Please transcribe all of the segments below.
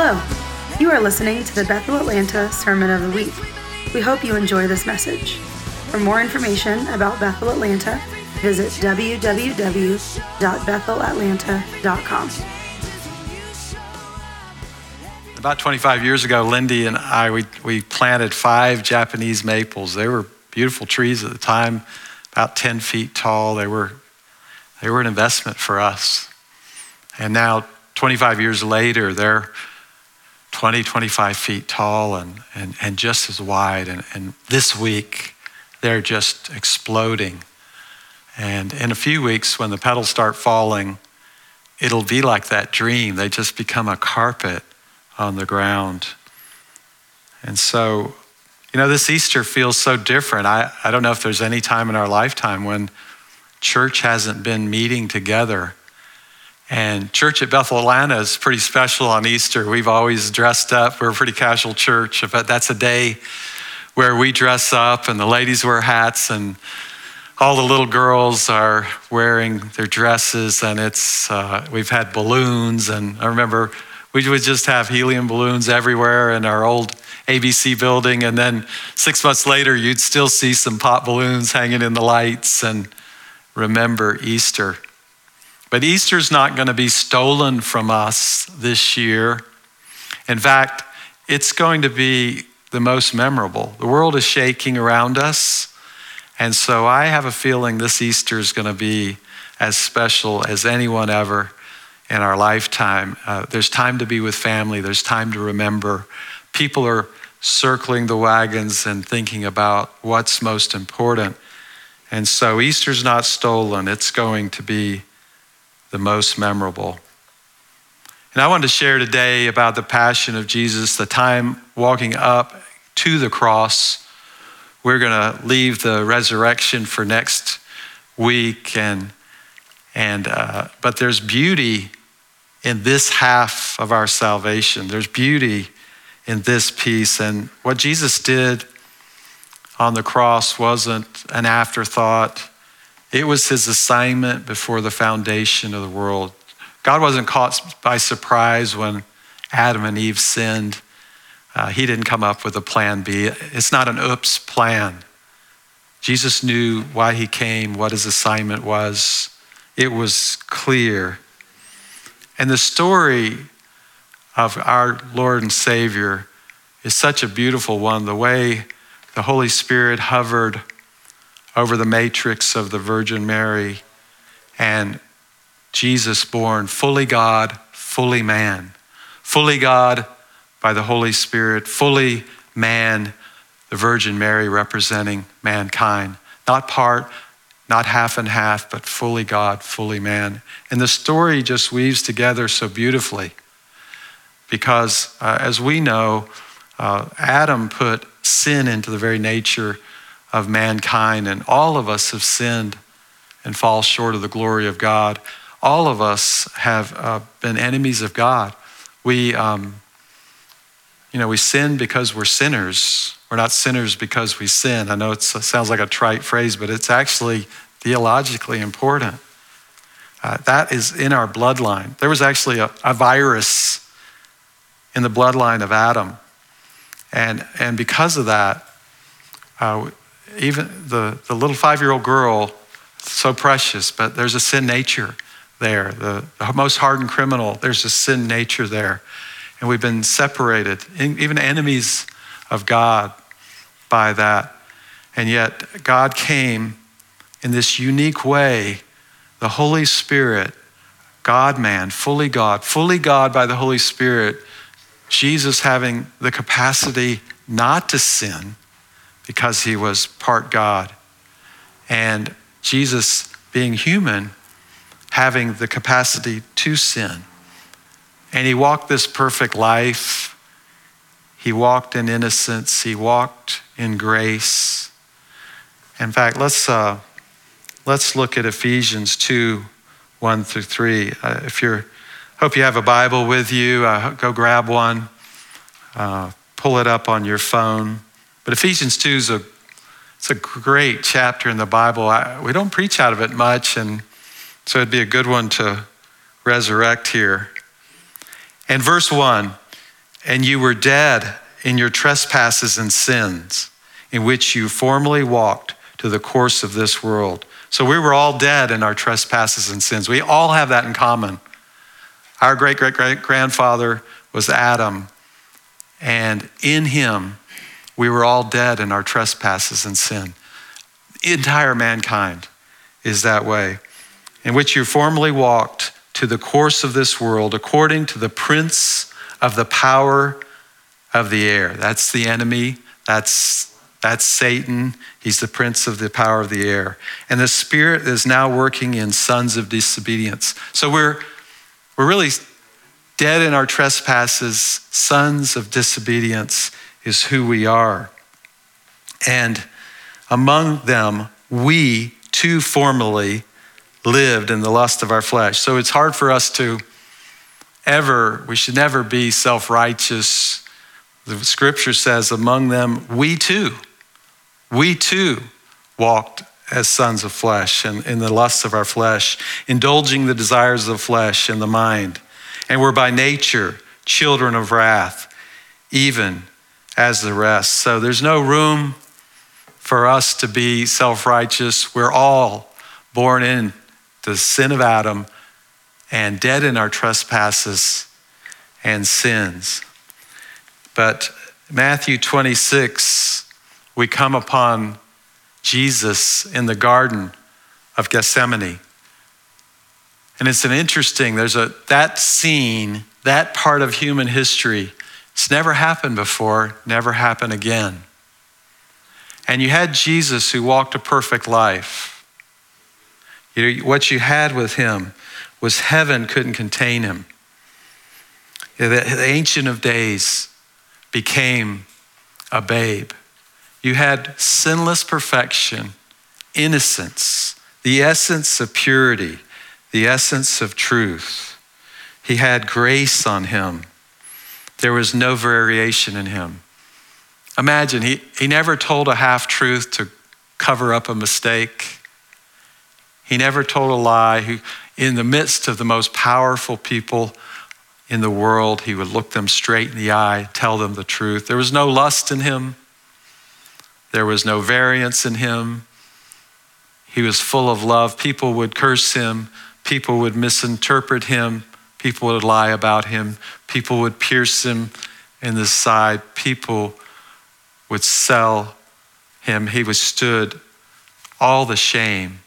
Hello. You are listening to the Bethel Atlanta Sermon of the Week. We hope you enjoy this message. For more information about Bethel Atlanta, visit www.bethelatlanta.com. About 25 years ago, Lindy and I, we, we planted five Japanese maples. They were beautiful trees at the time, about 10 feet tall. They were, they were an investment for us. And now, 25 years later, they're 20, 25 feet tall and, and, and just as wide. And, and this week, they're just exploding. And in a few weeks, when the petals start falling, it'll be like that dream. They just become a carpet on the ground. And so, you know, this Easter feels so different. I, I don't know if there's any time in our lifetime when church hasn't been meeting together. And church at Bethel Atlanta is pretty special on Easter. We've always dressed up. We're a pretty casual church, but that's a day where we dress up and the ladies wear hats and all the little girls are wearing their dresses and it's uh, we've had balloons and i remember we would just have helium balloons everywhere in our old ABC building. And then six months later, you'd still see some pop balloons hanging in the lights and remember Easter. But Easter's not going to be stolen from us this year. In fact, it's going to be the most memorable. The world is shaking around us. And so I have a feeling this Easter is going to be as special as anyone ever in our lifetime. Uh, there's time to be with family, there's time to remember. People are circling the wagons and thinking about what's most important. And so Easter's not stolen, it's going to be the most memorable. And I wanted to share today about the passion of Jesus, the time walking up to the cross. We're going to leave the resurrection for next week, and, and, uh, but there's beauty in this half of our salvation. There's beauty in this piece. And what Jesus did on the cross wasn't an afterthought, it was his assignment before the foundation of the world. God wasn't caught by surprise when Adam and Eve sinned. Uh, he didn't come up with a plan B. It's not an oops plan. Jesus knew why he came, what his assignment was. It was clear. And the story of our Lord and Savior is such a beautiful one. The way the Holy Spirit hovered over the matrix of the Virgin Mary and Jesus born, fully God, fully man. Fully God by the Holy Spirit, fully man, the Virgin Mary representing mankind. Not part, not half and half, but fully God, fully man. And the story just weaves together so beautifully because, uh, as we know, uh, Adam put sin into the very nature of mankind, and all of us have sinned and fall short of the glory of God. All of us have uh, been enemies of God. We, um, you know, we sin because we're sinners. We're not sinners because we sin. I know it sounds like a trite phrase, but it's actually theologically important. Uh, that is in our bloodline. There was actually a, a virus in the bloodline of Adam. And, and because of that, uh, even the, the little five year old girl, so precious, but there's a sin nature there. The, the most hardened criminal, there's a sin nature there. And we've been separated, even enemies of God by that. And yet, God came in this unique way. The Holy Spirit, God man, fully God, fully God by the Holy Spirit, Jesus having the capacity not to sin because he was part God, and Jesus being human having the capacity to sin. And he walked this perfect life. He walked in innocence. He walked in grace. In fact, let's, uh, let's look at Ephesians 2 1 through 3. Uh, if you're, hope you have a Bible with you, uh, go grab one, uh, pull it up on your phone. But Ephesians 2 is a, it's a great chapter in the Bible. I, we don't preach out of it much, and so it'd be a good one to resurrect here. And verse 1 And you were dead in your trespasses and sins, in which you formerly walked to the course of this world. So we were all dead in our trespasses and sins. We all have that in common. Our great great great grandfather was Adam, and in him we were all dead in our trespasses and sin. Entire mankind is that way, in which you formerly walked to the course of this world according to the prince of the power of the air. That's the enemy. That's, that's Satan. He's the prince of the power of the air. And the spirit is now working in sons of disobedience. So we're, we're really dead in our trespasses. Sons of disobedience is who we are. And among them, we too formerly lived in the lust of our flesh. So it's hard for us to ever, we should never be self righteous. The scripture says, among them, we too, we too walked as sons of flesh and in the lusts of our flesh, indulging the desires of the flesh and the mind. And we're by nature children of wrath, even as the rest. So there's no room for us to be self righteous. We're all born in the sin of Adam and dead in our trespasses and sins. But Matthew 26, we come upon Jesus in the Garden of Gethsemane. And it's an interesting, there's a that scene, that part of human history, it's never happened before, never happen again. And you had Jesus who walked a perfect life. You know, what you had with him was heaven couldn't contain him. The, the Ancient of Days became a babe. You had sinless perfection, innocence, the essence of purity, the essence of truth. He had grace on him. There was no variation in him. Imagine, he, he never told a half truth to cover up a mistake. He never told a lie. He, in the midst of the most powerful people in the world, he would look them straight in the eye, tell them the truth. There was no lust in him, there was no variance in him. He was full of love. People would curse him, people would misinterpret him, people would lie about him, people would pierce him in the side, people would sell him. He withstood all the shame.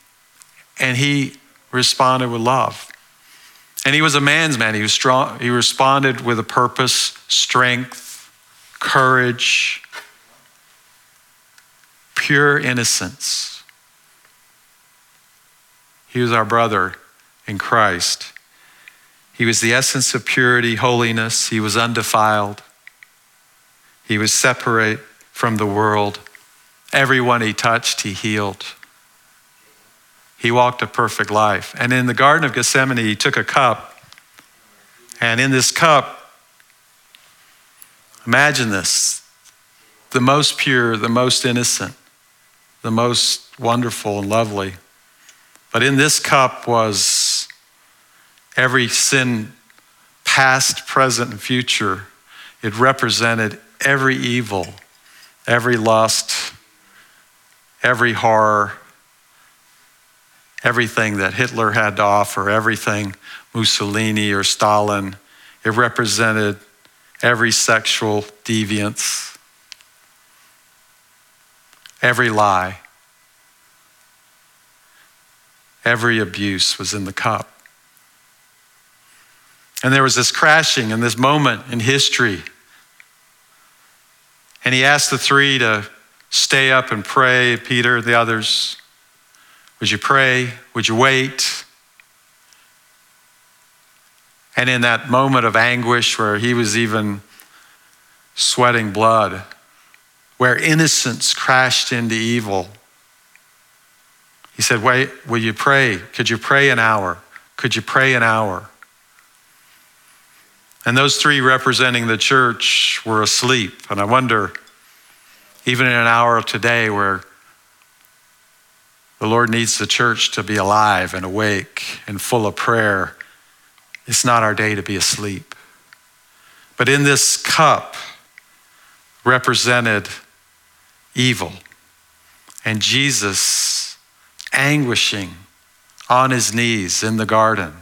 And he responded with love. And he was a man's man. He was strong. He responded with a purpose, strength, courage, pure innocence. He was our brother in Christ. He was the essence of purity, holiness. He was undefiled. He was separate from the world. Everyone he touched, he healed. He walked a perfect life. And in the Garden of Gethsemane, he took a cup. And in this cup, imagine this the most pure, the most innocent, the most wonderful and lovely. But in this cup was every sin, past, present, and future. It represented every evil every lust, every horror, everything that Hitler had to offer, everything Mussolini or Stalin. It represented every sexual deviance, every lie, every abuse was in the cup. And there was this crashing and this moment in history and he asked the three to stay up and pray, Peter, the others. Would you pray? Would you wait? And in that moment of anguish where he was even sweating blood, where innocence crashed into evil, he said, Wait, will you pray? Could you pray an hour? Could you pray an hour? And those three representing the church were asleep. And I wonder, even in an hour today where the Lord needs the church to be alive and awake and full of prayer, it's not our day to be asleep. But in this cup represented evil. And Jesus, anguishing on his knees in the garden,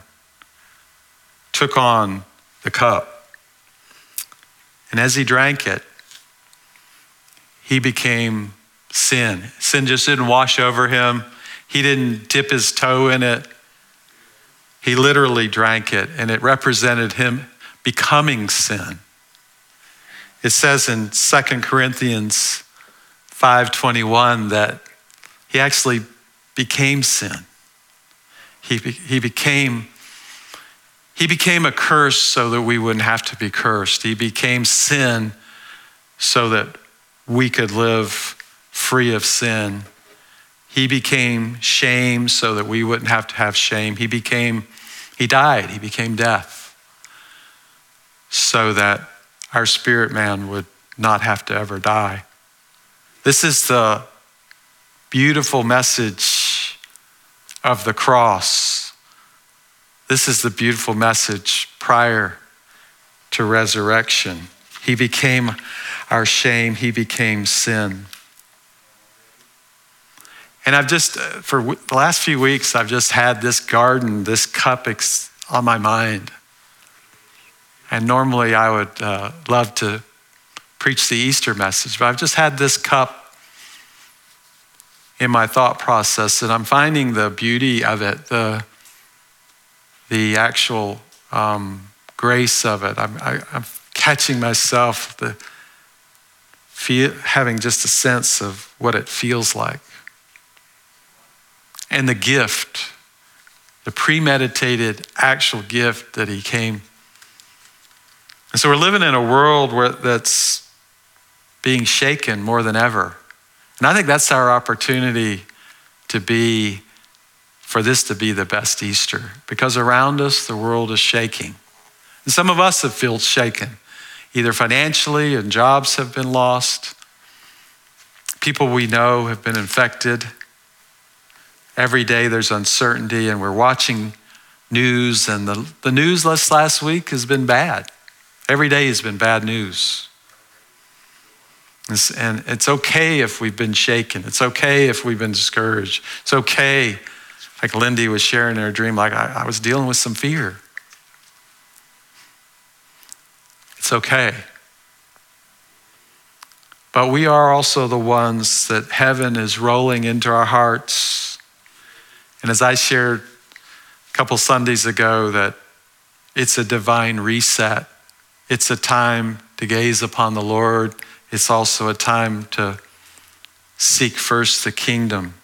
took on the cup. And as he drank it, he became sin. Sin just didn't wash over him, he didn't dip his toe in it. He literally drank it, and it represented him becoming sin. It says in 2 Corinthians 5:21 that he actually became sin. He, he became he became a curse so that we wouldn't have to be cursed. He became sin so that we could live free of sin. He became shame so that we wouldn't have to have shame. He became, he died, he became death so that our spirit man would not have to ever die. This is the beautiful message of the cross this is the beautiful message prior to resurrection. He became our shame, He became sin. And I've just, uh, for the last few weeks, I've just had this garden, this cup on my mind. And normally I would uh, love to preach the Easter message, but I've just had this cup in my thought process, and I'm finding the beauty of it, the the actual um, grace of it. I'm, I, am catching myself, the feel, having just a sense of what it feels like. And the gift, the premeditated actual gift that he came. And so we're living in a world where that's being shaken more than ever. And I think that's our opportunity to be for this to be the best Easter because around us the world is shaking. And some of us have felt shaken, either financially and jobs have been lost. People we know have been infected. Every day there's uncertainty, and we're watching news, and the, the news last, last week has been bad. Every day has been bad news. And it's okay if we've been shaken. It's okay if we've been discouraged. It's okay like Lindy was sharing her dream, like I, I was dealing with some fear. It's okay. But we are also the ones that heaven is rolling into our hearts. And as I shared a couple Sundays ago, that it's a divine reset. It's a time to gaze upon the Lord. It's also a time to seek first the kingdom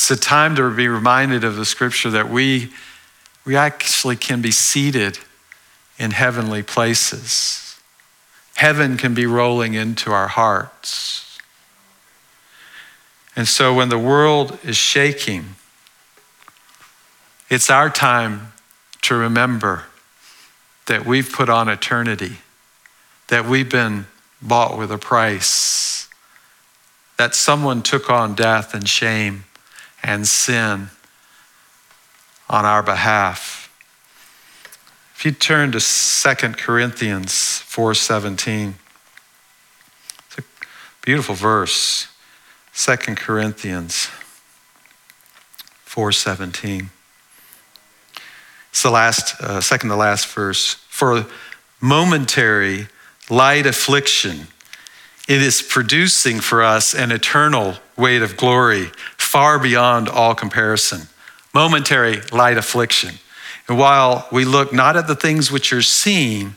it's a time to be reminded of the scripture that we, we actually can be seated in heavenly places. Heaven can be rolling into our hearts. And so when the world is shaking, it's our time to remember that we've put on eternity, that we've been bought with a price, that someone took on death and shame and sin on our behalf. If you turn to 2 Corinthians 4:17. It's a beautiful verse. 2 Corinthians 4:17. It's the last uh, second to last verse. For momentary light affliction it is producing for us an eternal weight of glory far beyond all comparison. Momentary light affliction. And while we look not at the things which are seen,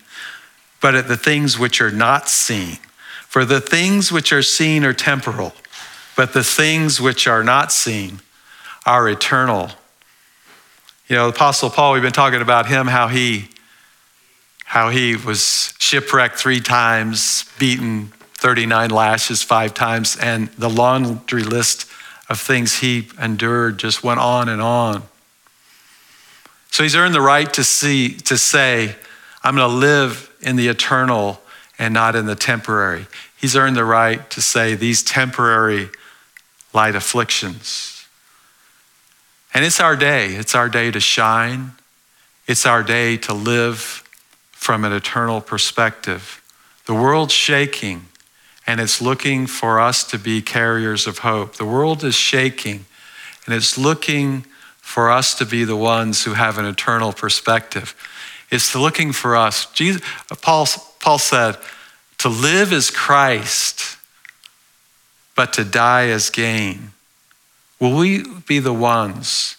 but at the things which are not seen. For the things which are seen are temporal, but the things which are not seen are eternal. You know, Apostle Paul, we've been talking about him, how he how he was shipwrecked three times, beaten 39 lashes five times, and the laundry list of things he endured just went on and on. So he's earned the right to see to say, I'm going to live in the eternal and not in the temporary. He's earned the right to say these temporary light afflictions. And it's our day. It's our day to shine. It's our day to live from an eternal perspective. The world's shaking and it's looking for us to be carriers of hope. The world is shaking and it's looking for us to be the ones who have an eternal perspective. It's looking for us. Jesus, Paul, Paul said, to live is Christ, but to die is gain. Will we be the ones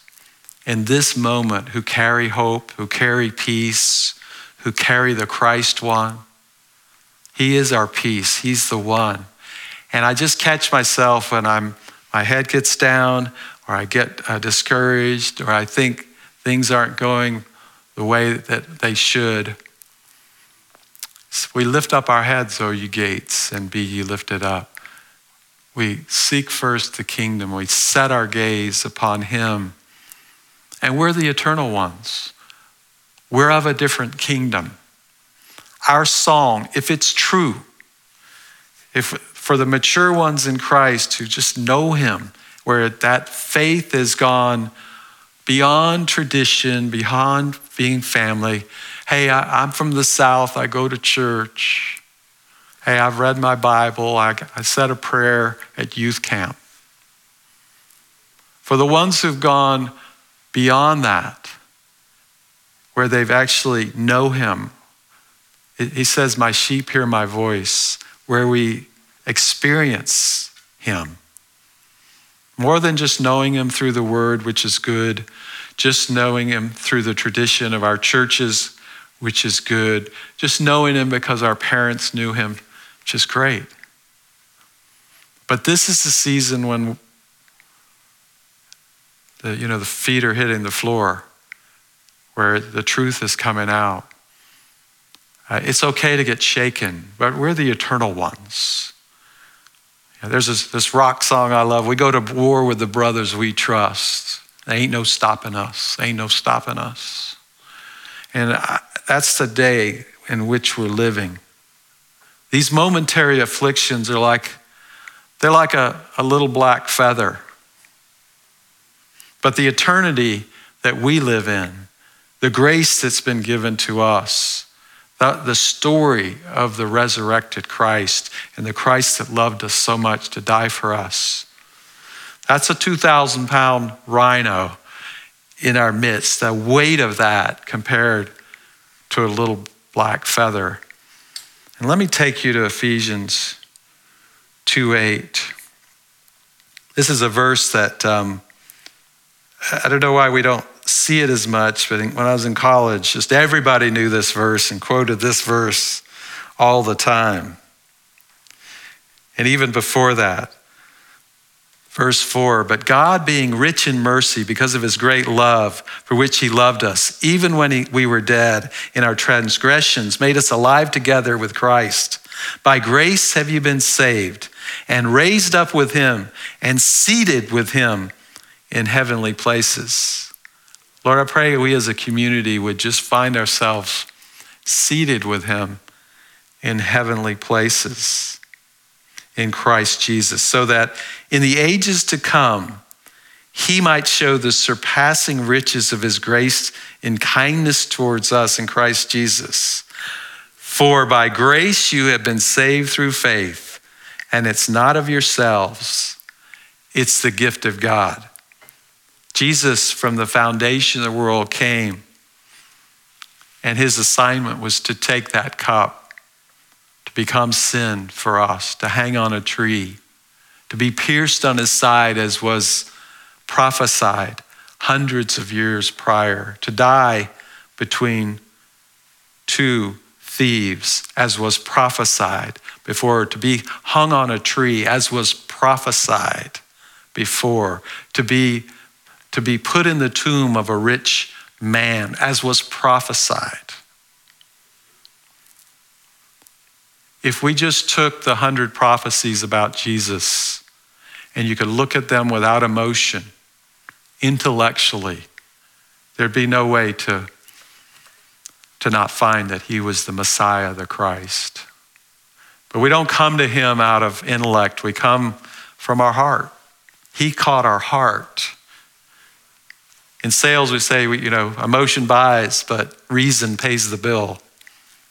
in this moment who carry hope, who carry peace, who carry the Christ one? He is our peace. He's the one. And I just catch myself when I'm my head gets down or I get uh, discouraged or I think things aren't going the way that they should. So we lift up our heads, O you gates, and be ye lifted up. We seek first the kingdom. We set our gaze upon him. And we're the eternal ones. We're of a different kingdom our song, if it's true, if for the mature ones in Christ who just know Him, where that faith has gone beyond tradition, beyond being family. Hey, I, am from the South, I go to church. Hey, I've read my Bible, I, I said a prayer at youth camp. For the ones who've gone beyond that, where they've actually know Him, he says, My sheep hear my voice, where we experience him. More than just knowing him through the word, which is good, just knowing him through the tradition of our churches, which is good, just knowing him because our parents knew him, which is great. But this is the season when the, you know, the feet are hitting the floor, where the truth is coming out. Uh, it's okay to get shaken, but we're the eternal ones. there's this, this rock song I love. We go to war with the brothers we trust. There ain't no stopping us. Ain't no stopping us. And I, that's the day in which we're living. These momentary afflictions are like, they're like a, a little black feather. But the eternity that we live in, the grace that's been given to us, the, the story of the resurrected Christ and the Christ that loved us so much to die for us. That's a 2,000 pound rhino in our midst, the weight of that compared to a little black feather. And let me take you to Ephesians 2 8. This is a verse that um, I don't know why we don't see it as much, but when I was in college, just everybody knew this verse and quoted this verse all the time. And even before that, verse 4 But God, being rich in mercy because of his great love for which he loved us, even when he, we were dead in our transgressions, made us alive together with Christ. By grace have you been saved and raised up with him and seated with him in heavenly places Lord, I pray we as a community would just find ourselves seated with Him in heavenly places in Christ Jesus, so that in the ages to come, He might show the surpassing riches of His grace in kindness towards us in Christ Jesus. For by grace you have been saved through faith, and it's not of yourselves, it's the gift of God Jesus, from the foundation of the world, came, and his assignment was to take that cup, to become sin for us, to hang on a tree, to be pierced on his side, as was prophesied hundreds of years prior, to die between two thieves, as was prophesied before, to be hung on a tree, as was prophesied before, to be to be put in the tomb of a rich man, as was prophesied. If we just took the hundred prophecies about Jesus and you could look at them without emotion, intellectually, there'd be no way to, to not find that he was the Messiah, the Christ. But we don't come to him out of intellect, we come from our heart. He caught our heart. In sales, we say, you know, emotion buys, but reason pays the bill.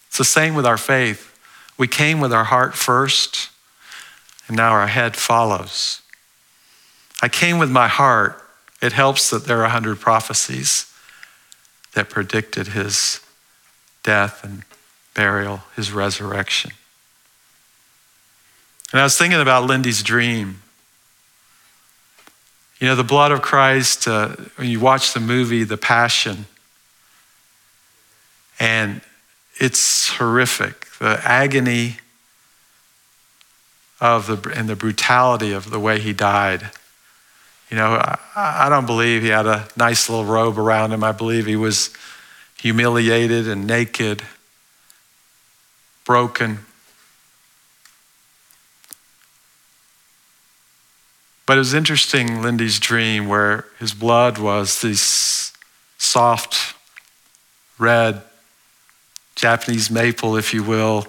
It's the same with our faith. We came with our heart first, and now our head follows. I came with my heart. It helps that there are a hundred prophecies that predicted his death and burial, his resurrection. And I was thinking about Lindy's dream. You know, the blood of Christ, uh, when you watch the movie, The Passion, and it's horrific. The agony of the, and the brutality of the way he died. You know, I, I don't believe he had a nice little robe around him. I believe he was humiliated and naked, broken. But it was interesting, Lindy's dream, where his blood was this soft, red, Japanese maple, if you will,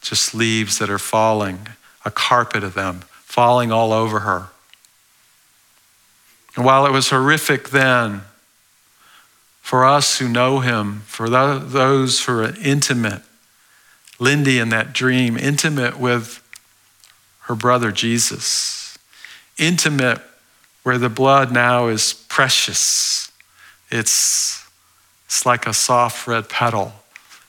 just leaves that are falling, a carpet of them falling all over her. And while it was horrific then, for us who know him, for those who are intimate, Lindy in that dream, intimate with her brother Jesus. Intimate where the blood now is precious. It's, it's like a soft red petal.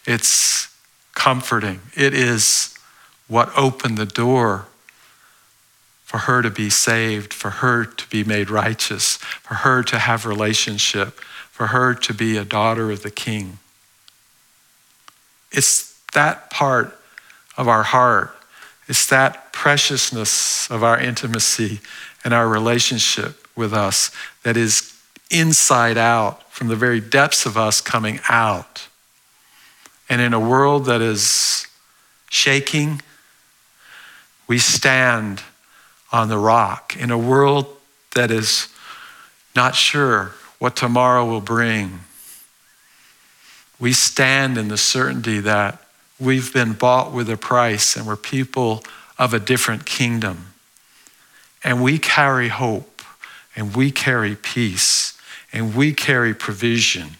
It's comforting. It is what opened the door for her to be saved, for her to be made righteous, for her to have relationship, for her to be a daughter of the king. It's that part of our heart it's that preciousness of our intimacy and our relationship with us that is inside out, from the very depths of us coming out. And in a world that is shaking, we stand on the rock. In a world that is not sure what tomorrow will bring, we stand in the certainty that We've been bought with a price and we're people of a different kingdom. And we carry hope and we carry peace and we carry provision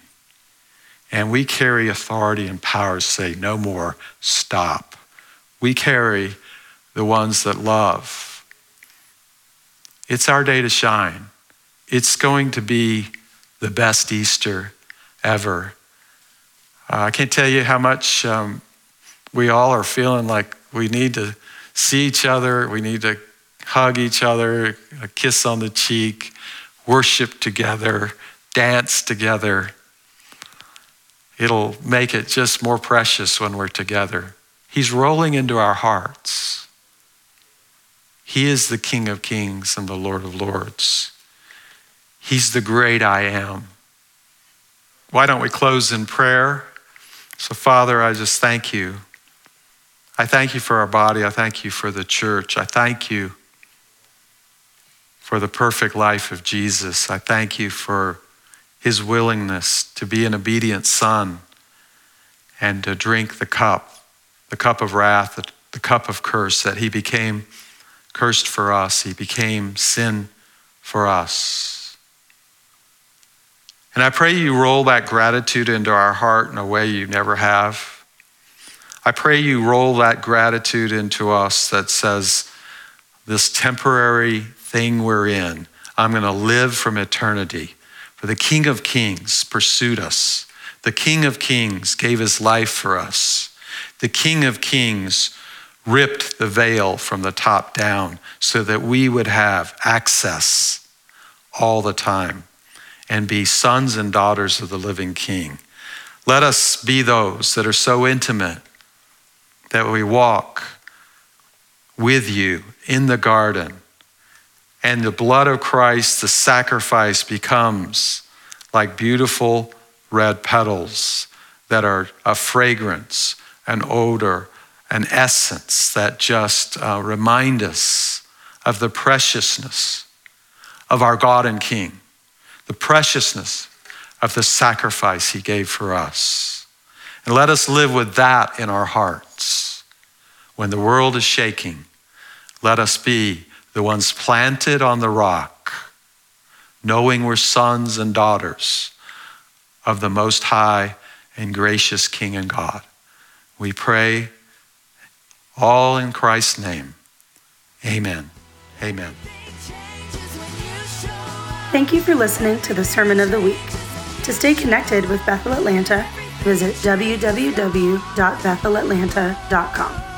and we carry authority and power to say, no more, stop. We carry the ones that love. It's our day to shine. It's going to be the best Easter ever. Uh, I can't tell you how much um, we all are feeling like we need to see each other, we need to hug each other, a kiss on the cheek, worship together, dance together. It'll make it just more precious when we're together. He's rolling into our hearts. He is the King of Kings and the Lord of Lords. He's the great I am. Why don't we close in prayer? So, Father, I just thank you I thank you for our body. I thank you for the church. I thank you for the perfect life of Jesus. I thank you for his willingness to be an obedient son and to drink the cup, the cup of wrath, the, cup of curse, that he became cursed for us. He became sin for us. And I pray you roll that gratitude into our heart in a way you never have. I pray you roll that gratitude into us that says, this temporary thing we're in, I'm going to live from eternity. For the King of Kings pursued us. The King of Kings gave his life for us. The King of Kings ripped the veil from the top down so that we would have access all the time and be sons and daughters of the living King. Let us be those that are so intimate that we walk with you in the garden. And the blood of Christ, the sacrifice, becomes like beautiful red petals that are a fragrance, an odor, an essence that just uh, remind us of the preciousness of our God and King, the preciousness of the sacrifice he gave for us. And let us live with that in our hearts. When the world is shaking, let us be the ones planted on the rock, knowing we're sons and daughters of the Most High and gracious King and God. We pray all in Christ's name. Amen. Amen. Thank you for listening to the Sermon of the Week. To stay connected with Bethel Atlanta, Visit www.bethelatlanta.com.